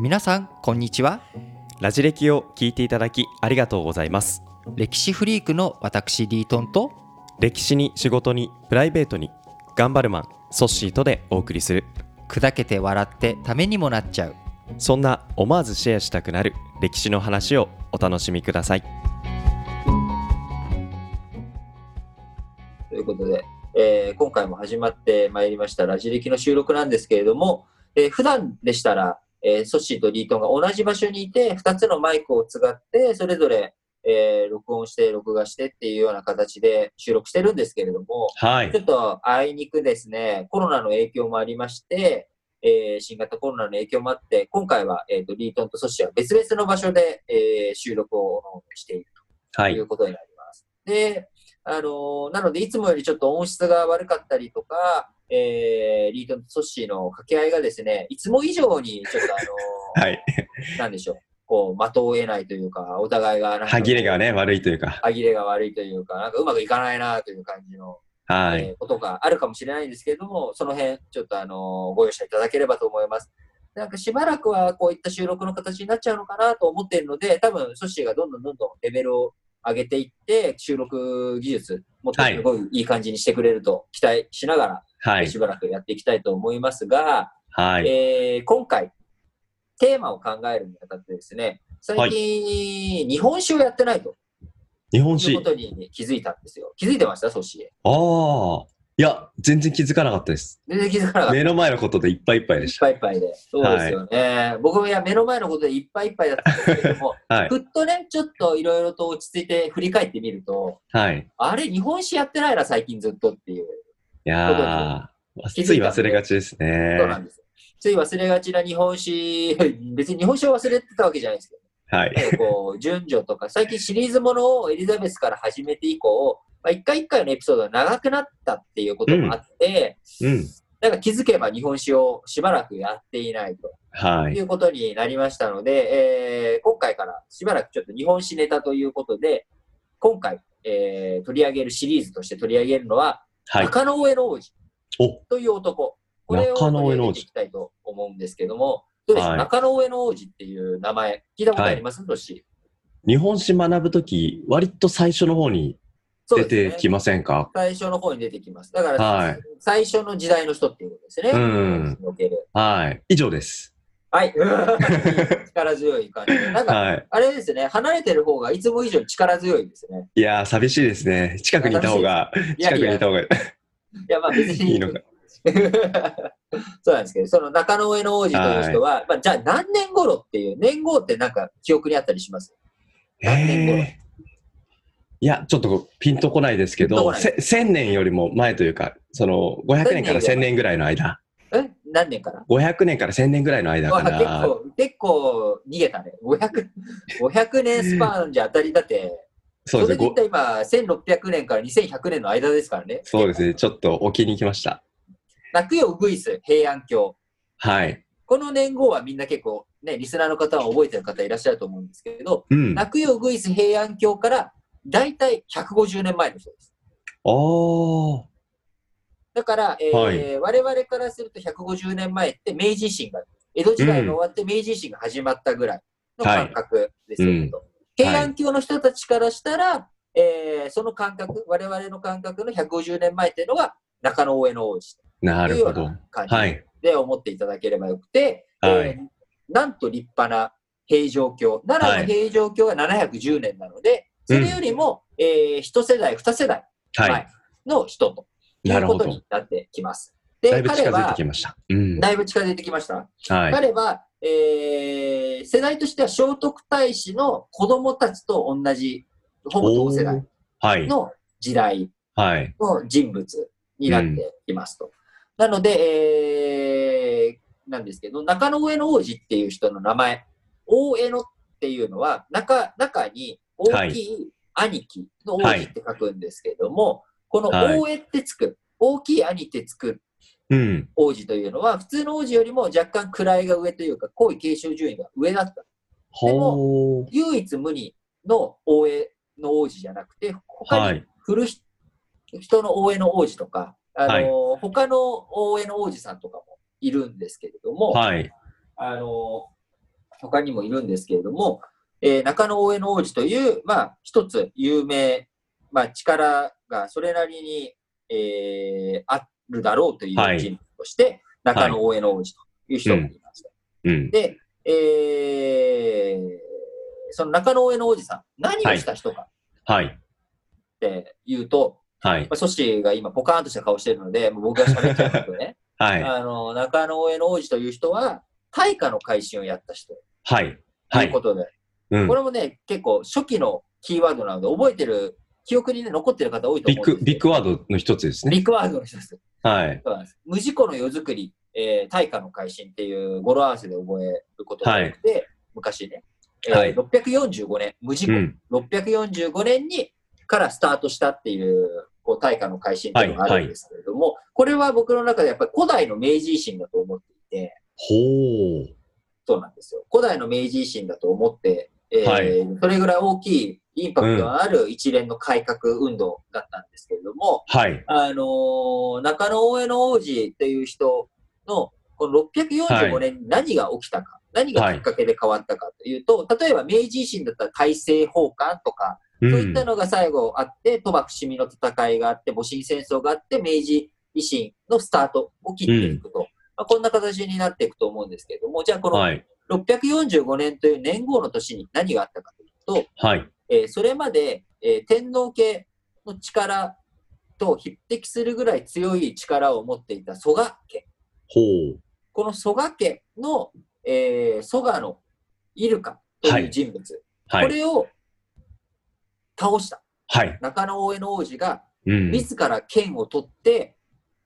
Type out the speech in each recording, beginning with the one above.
皆さんこんにちは。ラジ歴を聞いていただきありがとうございます。歴史フリークの私リートンと歴史に仕事にプライベートに頑張るマンソッシーとでお送りする。砕けて笑ってためにもなっちゃう。そんな思わずシェアしたくなる歴史の話をお楽しみください。ということで、えー今回も始まってまいりましたラジ歴の収録なんですけれども、えー普段でしたら、えーソッシーとリートンが同じ場所にいて、2つのマイクを使って、それぞれ、えー録音して、録画してっていうような形で収録してるんですけれども、はいちょっとあいにくですね、コロナの影響もありまして、えー新型コロナの影響もあって、今回は、えー、とリートンとソッシーは別々の場所で、えー収録をしているはいということになります。で、あのーなので、いつもよりちょっと音質が悪かったりとか、えーリートンとソッシーの掛け合いがですね、いつも以上にちょっとあのー はい。なんでしょう、こう、的を得ないというか、お互いが歯切れがね悪いというか。歯切れが悪いというか、なんかうまくいかないなという感じの、はい。えーことがあるかもしれないんですけれども、その辺、ちょっとあのーご容赦いただければと思います。なんかしばらくはこういった収録の形になっちゃうのかなと思っているので、多分ソッシーがどんどんどんどんレベルを上げていって、収録技術、もっとすごいいい感じにしてくれると期待しながら、はい。しばらくやっていきたいと思いますが、はい。えー今回、テーマを考えるにあたってですね、最近、日本史をやってないと日本史いうことに気づいたんですよ。気づいてました？ソッシー。ああいや全然気づかなかったです全然気づかなかった。目の前のことでいっぱいいっぱいでいっしたぱいいっぱいで。そうですよね。僕もいや目の前のことでいっぱいいっぱいだったんですけれども、はいふっとね、ちょっといろいろと落ち着いて振り返ってみると、はいあれ、日本史やってないな、最近ずっとっていう。いやーつい忘れがちですねそうなんです。つい忘れがちな日本史、別に日本史を忘れてたわけじゃないですけど、はいねこう順序とか、最近シリーズものをエリザベスから始めて以降、まあ、一回一回のエピソードが長くなったっていうこともあって、うん。なんか気づけば日本史をしばらくやっていないと。はい。いうことになりましたので、えー今回からしばらくちょっと日本史ネタということで、今回、えー取り上げるシリーズとして取り上げるのは、はい。中野上の王子お。という男。これを取り上上の王子げていきたいと思うんですけども、どうでしょう、はい。中野上の王子っていう名前、聞いたことあります？とし、日本史学ぶとき割と最初の方に出てきませんか？最初の方に出てきます。だから、はい。最初の時代の人っていうことですね。うん。はい。以上です。はい。力強い感じ。で。なんか、はい。あれですね、離れてる方がいつも以上に力強いですね。いやー寂しいですね。近くにいた方が 近くにいた方がいや、まあ別に。いいのか。そうなんですけど、その中野上の王子という人は、まあ、じゃあ何年頃っていう、年号ってなんか記憶にあったりします？何年頃？えーいや、ちょっとピンとこないですけど、ピンとこないせ1000年よりも前というか、その500年から1000年ぐらいの間、え？何年から？500年から1000年ぐらいの間かあ結な。構、結構逃げたね。500、500年スパンじゃ当たりだって、そうですねごれで言ったら今、1600年から2100年の間ですからね。そうですね、ちょっと置きに行きました。泣くよウグイス、平安京。はい。この年号はみんな結構、ね、リスナーの方は覚えてる方いらっしゃると思うんですけれど、うん。泣くよウグイス平安京から大体150年前の人です。おー。だから、えーはい我々からすると150年前って明治維新が、江戸時代が終わって明治維新が始まったぐらいの感覚ですよね、と。平安京の人たちからしたら、えーその感覚、我々の感覚の150年前っていうのが中野上の王子なるほどというような。感じはい。で思っていただければよくて、はいえーなんと立派な平城京、奈良の平城京が710年なので、それよりも、えー一世代、二世代はい。前の人ということに。なってきます。で、だいぶ近づいてき、ました。うん。だいぶ近づいてきました。はい。彼は、えー世代としては聖徳太子の子供たちと同じ、ほぼ同世代。の時代はい。の人物になっていますと。なので、えーなんですけど、中野上の王子っていう人の名前、大江野っていうのは、中、中に大きい兄貴の王子って書くんですけども、このはい大江ってつく、大きい兄ってつくうん。王子というのは、普通の王子よりも若干位が上というか、皇位継承順位が上だった。ほー。唯一無二の大江の王子じゃなくて、他にはい。古ひ人の大江の王子とか、あの他の大江の王子さんとかもいるんですけれども、はい。あの他にもいるんですけれども、えー中野大江の王子という、まあ、一つ有名、まあ、力がそれなりに、えーあるだろうというはい人物として、中野大江の王子という人がいました。うん。で、えーその中野大江の王子さん、何をした人かはい。っていうと、はい。まあ、ソッシーが今ポカーンとした顔してるので、もう僕が喋っちゃうけどね、はい。あの、中野大江の王子という人は、大化の改新をやった人はい。とはいいうことで、うんこ。れもね、結構初期のキーワードなので、覚えてる、記憶にね、残ってる方多いとビッグ、思うんですけどビッグワードの一つですね。ビッグワードの一つ。はい。そうなんです。無事故の世作り、えー、大化の改新っていう語呂合わせで覚えることが多くて、昔ね、えーはい645年、無事故、うん。645年にからスタートしたっていう、こう、大化の改新っていうのがあるんですけれども、これは僕の中でやっぱり古代の明治維新だと思っていて、ほう。そうなんですよ。古代の明治維新だと思って、えーはいそれぐらい大きいインパクトのある一連の改革運動だったんですけれども、はい。あのー中野大江の王子っていう人の、この645年に何が起きたか、何がきっかけで変わったかというと、例えば明治維新だったら大政奉還とか、うそういったん。のが最後あって、鳥羽伏見の戦いがあって、戊辰戦争があって、明治維新のスタートを切っていくと。まあ、こんな形になっていくと思うんですけれども、じゃあこのはい。645年という年号の年に何があったかというと、はい。えーそれまで、えー天皇家の力と匹敵するぐらい強い力を持っていた蘇我家。ほう。この蘇我家の、えー蘇我のイルカという人物。はい。これを倒した。はい。中野大江の王子がうん。自ら剣を取って、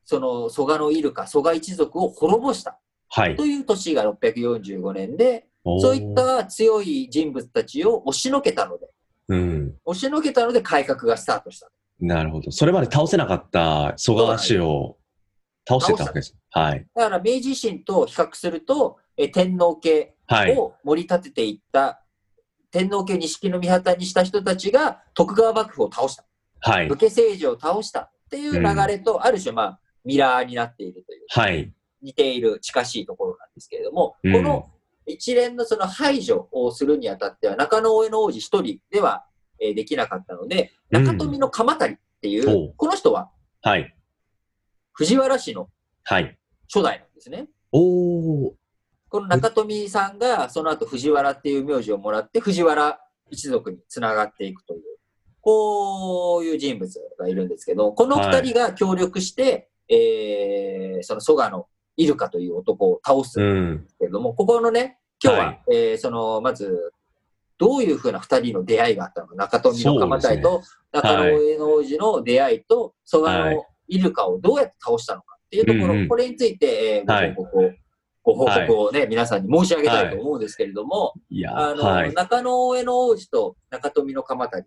その蘇我のイルカ、蘇我一族を滅ぼしたはい。という年が645年で、そういっ。た強い人物たちを押しのけたので、うん。押しのけたので改革がスタートした。なるほど。それまで倒せなかった蘇我氏を倒してたわけです。はい。だから明治維新と比較すると、え天皇家はい。を盛り立てていった、天皇家錦の御旗にした人たちが徳川幕府を倒した。はい武。家政治を倒したっていう流れと、ある種、まあ、ミラーになっているという、はい。似ている近しいところなんですけれども、うんこの一連のその排除をするにあたっては、中野大江の王子一人では、えーできなかったので、うん中富の鎌足っていう、ほうこの人ははい。藤原氏のはい。初代なんですね。おー。この中富さんがその後藤原っていう名字をもらって藤原一族につながっていくという、こういう人物がいるんですけど、この二人が協力して、えーその蘇我のイルカという男を倒すうんん。ですけれども、ここのね、今日は、はい。えーその、まず、どういうふうな二人の出会いがあったのか、中富の鎌隊と中野上の王子の出会いと、蘇我はい。のイルカをどうやって倒したのかっていうところ、うんうん。これについて、えーはいご報告を、ご報告をね、皆さんに申し上げたいと思うんですけれども、あの、はい。中野上の王子と中富の鎌足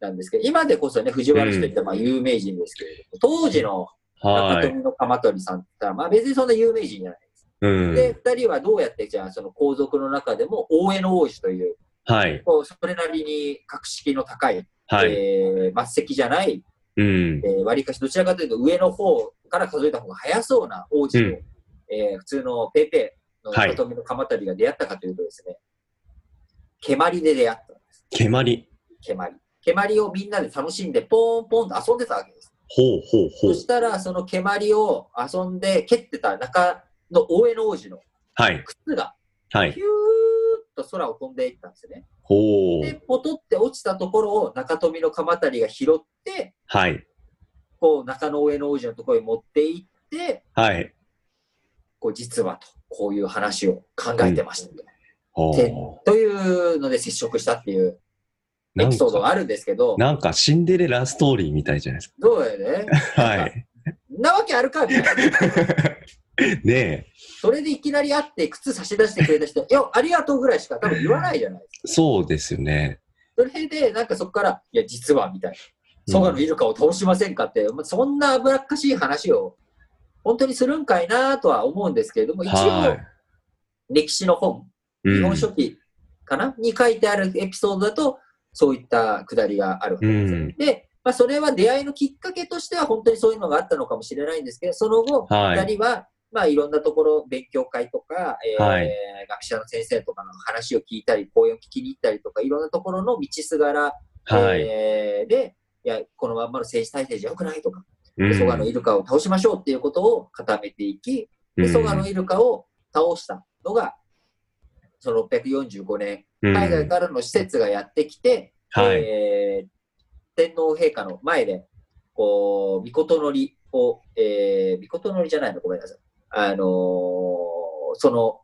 なんですけど、今でこそね、藤原氏といったまあ有名人ですけれども、当時の中はい。富の鎌足さんって言ったら、まあ別にそんな有名人じゃないです。うん。で、二人はどうやって、じゃあ、その皇族の中でも、大江の王子という、はい。こうそれなりに格式の高い、はい。えー末席じゃない、うん。えー、割りかし、どちらかというと上の方から数えた方が早そうな王子と、うんえー普通のペーペーのはい里見の鎌足が出会ったかというとですね、蹴鞠で出会ったんです。蹴鞠。蹴鞠。蹴鞠をみんなで楽しんで、ポーンポーンと遊んでたわけです。ほうほうほうそ。したら、その蹴鞠を遊んで蹴ってた中の大江の王子のはい。靴が、はいヒ。ューッと空を飛んでいったんですね。ほうで、。ポトって落ちたところを中富の鎌足が拾って、はい。こう中野上の王子のところに持って行って、はい。こう実はと、こういう話を考えてましたう。というので接触したっていうエピソードがあるんですけど、なんかシンデレラストーリーみたいじゃないですどうやね？か。はい。んなわけあるかみたいな。ねそれでいきなり会って靴差し出してくれた人、いや、ありがとうぐらいしか多分言わないじゃないですか。え。そうですよね。それで、なんかそこから、いや、実はみたいな。蘇我のイルカを倒しませんかって、まあそんな脂っかしい話を本当にするんかいなとは思うんですけれども、一応は歴史の本、い。日うん本書紀かな、に書いてあるエピソードだと、そういったくだりがあるわけです。うん。で、まあ、それは出会いのきっかけとしては本当にそういうのがあったのかもしれないんですけど、その後、はい。二人は、まあ、いろんなところ、勉強会とか、えーはい学者の先生とかの話を聞いたり、講演を聞きに行ったりとか、いろんなところの道すがら、はい。えーで、いや、このまんまの政治体制じゃ良くないとか、うん。蘇我のイルカを倒しましょうっていうことを固めていき、で蘇我のイルカを倒したのが、その645年、うん海外からの施設がやってきて、はい。えー天皇陛下の前で、こう、御事のりを、えー、御事のりじゃないの、ごめんなさい。あのーその、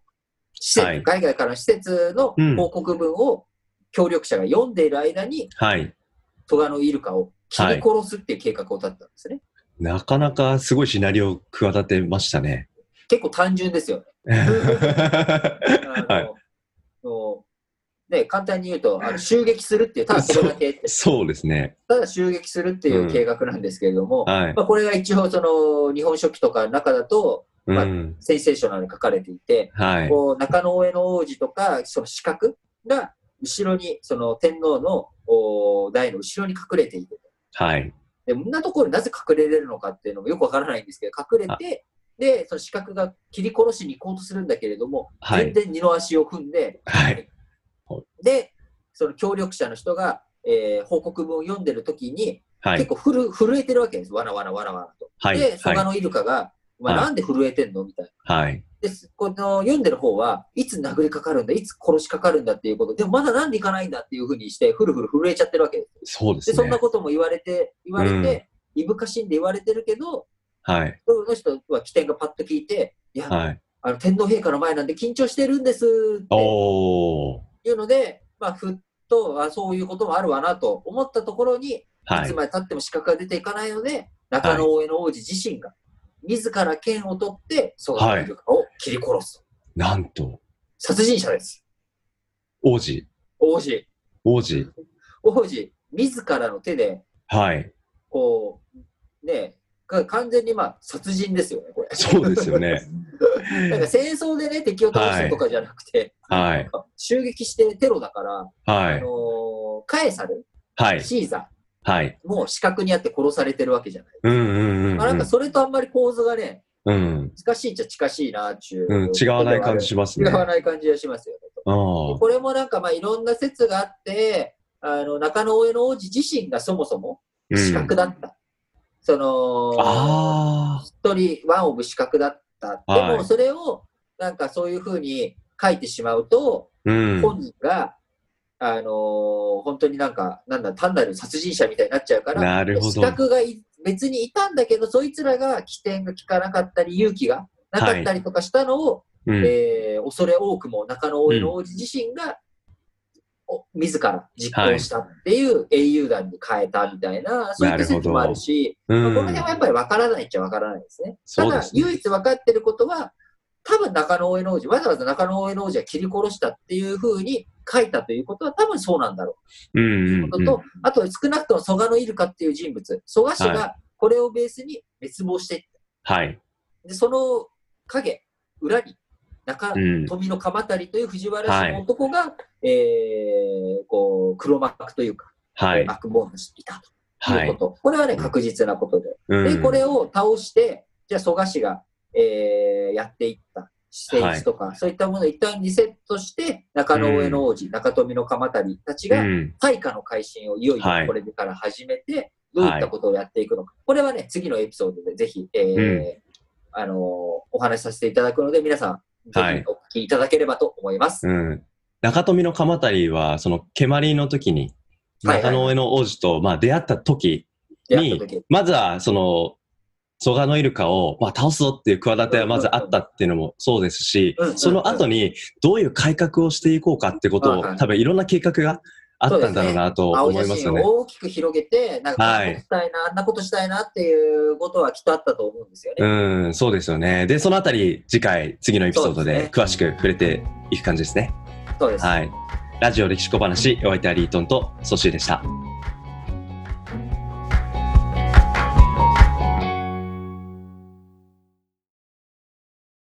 施設、はい海外からの施設のうん報告文を協力者が読んでいる間に、はい。トガのイルカを切り殺すっていう計画を立てたんですね。なかなかすごいシナリオ企てましたね。結構単純ですよね。あのはいね、簡単に言うと、あの襲撃するっていう、ただそれだけそうですね。ただ襲撃するっていう計画なんですけれども、はい。まあ、これが一応、その、日本書紀とかの中だと、まあうん。センセーショナルに書かれていて、はい。こう中野上の王子とか、その四角が後ろに、その天皇のお台の後ろに隠れていて、はい。で、こんなところになぜ隠れれるのかっていうのもよくわからないんですけど、隠れて、で、その四角が切り殺しに行こうとするんだけれども、はい全然二の足を踏んで、はい。で、その協力者の人が、えー報告文を読んでる時に、はい結。構ふる震えてるわけです。わなわなわなわなと。はい。で、蘇我はい。のイルカが、お前はいなんで震えてんの？みたいな。はい。です。この読んでる方はいつ殴りかかるんだ、いつ殺しかかるんだっていうこと、でもまだなんで行かないんだっていうふうにして、ふるふる震えちゃってるわけです。で、そうですね。そんなことも言われて、言われて、いぶかしんで言われてるけど、はい。その人は起点がパッと聞いて、いや、はい。あの天皇陛下の前なんで緊張してるんですって。いうので、まあ、ふっとあそういうこともあるわなと思ったところに、はいいつ。まで経っても資格が出ていかないので、中野大江の王子自身が、自ら剣を取って、蘇我のイルカを切り殺すと。なんと、殺人者です。王子。王子。王子。王子、自らの手で、はい。こう、ね、か完全にまあ殺人ですよね、これ。そうですよね。なんか戦争でね、敵を倒すとかじゃなくて、はい。襲撃してテロだから、はい。あのーカエサル、はい。シーザはい。ーも死角にあって殺されてるわけじゃない。うんうんうんまあ、なんかそれとあんまり構図がね、うん。近しいっちゃ近しいなっていう、うん。違わない感じしますね。違わない感じがしますよね。ああ。これもなんかまあいろんな説があって、あの中野大江の王子自身がそもそもうん死角だった。その、人ワンオブ資格だった。ではいもそれをなんかそういうふうに書いてしまうと、あ。うん。本人が、あのー本当になんか、なんだ、単なる殺人者みたいになっちゃうから、なるほど資格がい別にいたんだけど、そいつらが起点が効かなかったり、勇気がなかったりとかしたのを、うん。えー恐れ多くも中野大江の王子自身が、お自ら実行したっていう英雄団に変えたみたいな、そういった説もあるし、うまあこのん辺はやっぱり分からないっちゃ分からないですね。ただ、唯一分かってることは、多分中野大江の王子、わざわざ中野大江の王子が切り殺したっていうふうに書いたということは、多分そうなんだろうんうといううんうん。ことと、あと少なくとも蘇我のイルカっていう人物、蘇我氏はがこれをベースに滅亡していっはい。た。で、その影、裏に、中うん。富の鎌足という藤原氏の男が、えーこう黒幕というか、はい。バックボーンとしていたとはいいう。こと、これはね、確実なことで。うんで、これを倒して、じゃあ蘇我氏が、えーやっていった政治とか、そういったものを一旦リセットして、中野上の王子、中富の鎌足たちが、うん。大化の改新をいよいよはいこれから始めて、どういったことをやっていくのか。これはね、次のエピソードでぜひ、えーうんあのーお話しさせていただくので、皆さん、ぜはいひお聞きいただければと思います。うん。中富の鎌足は、その、蹴鞠の時に、はいはい中野上の王子と、まあ、出会った時にまずは、その、蘇我のイルカを、まあ、倒すぞっていう企てはまずあったっていうのもそうですしその後にどういう改革をしていこうかってことを、多分いろんな計画があったんだろうなと青思いますよね。大きく広げて、なんか、したいな、あんなことしたいなっていうことはきっとあったと思うんですよね。うん、そうですよね。で、そのあたり、次回、次のエピソードで詳しく触れていく感じですね。そうです。はい。ラジオ歴史小話、お相手はリートンとソシーでした。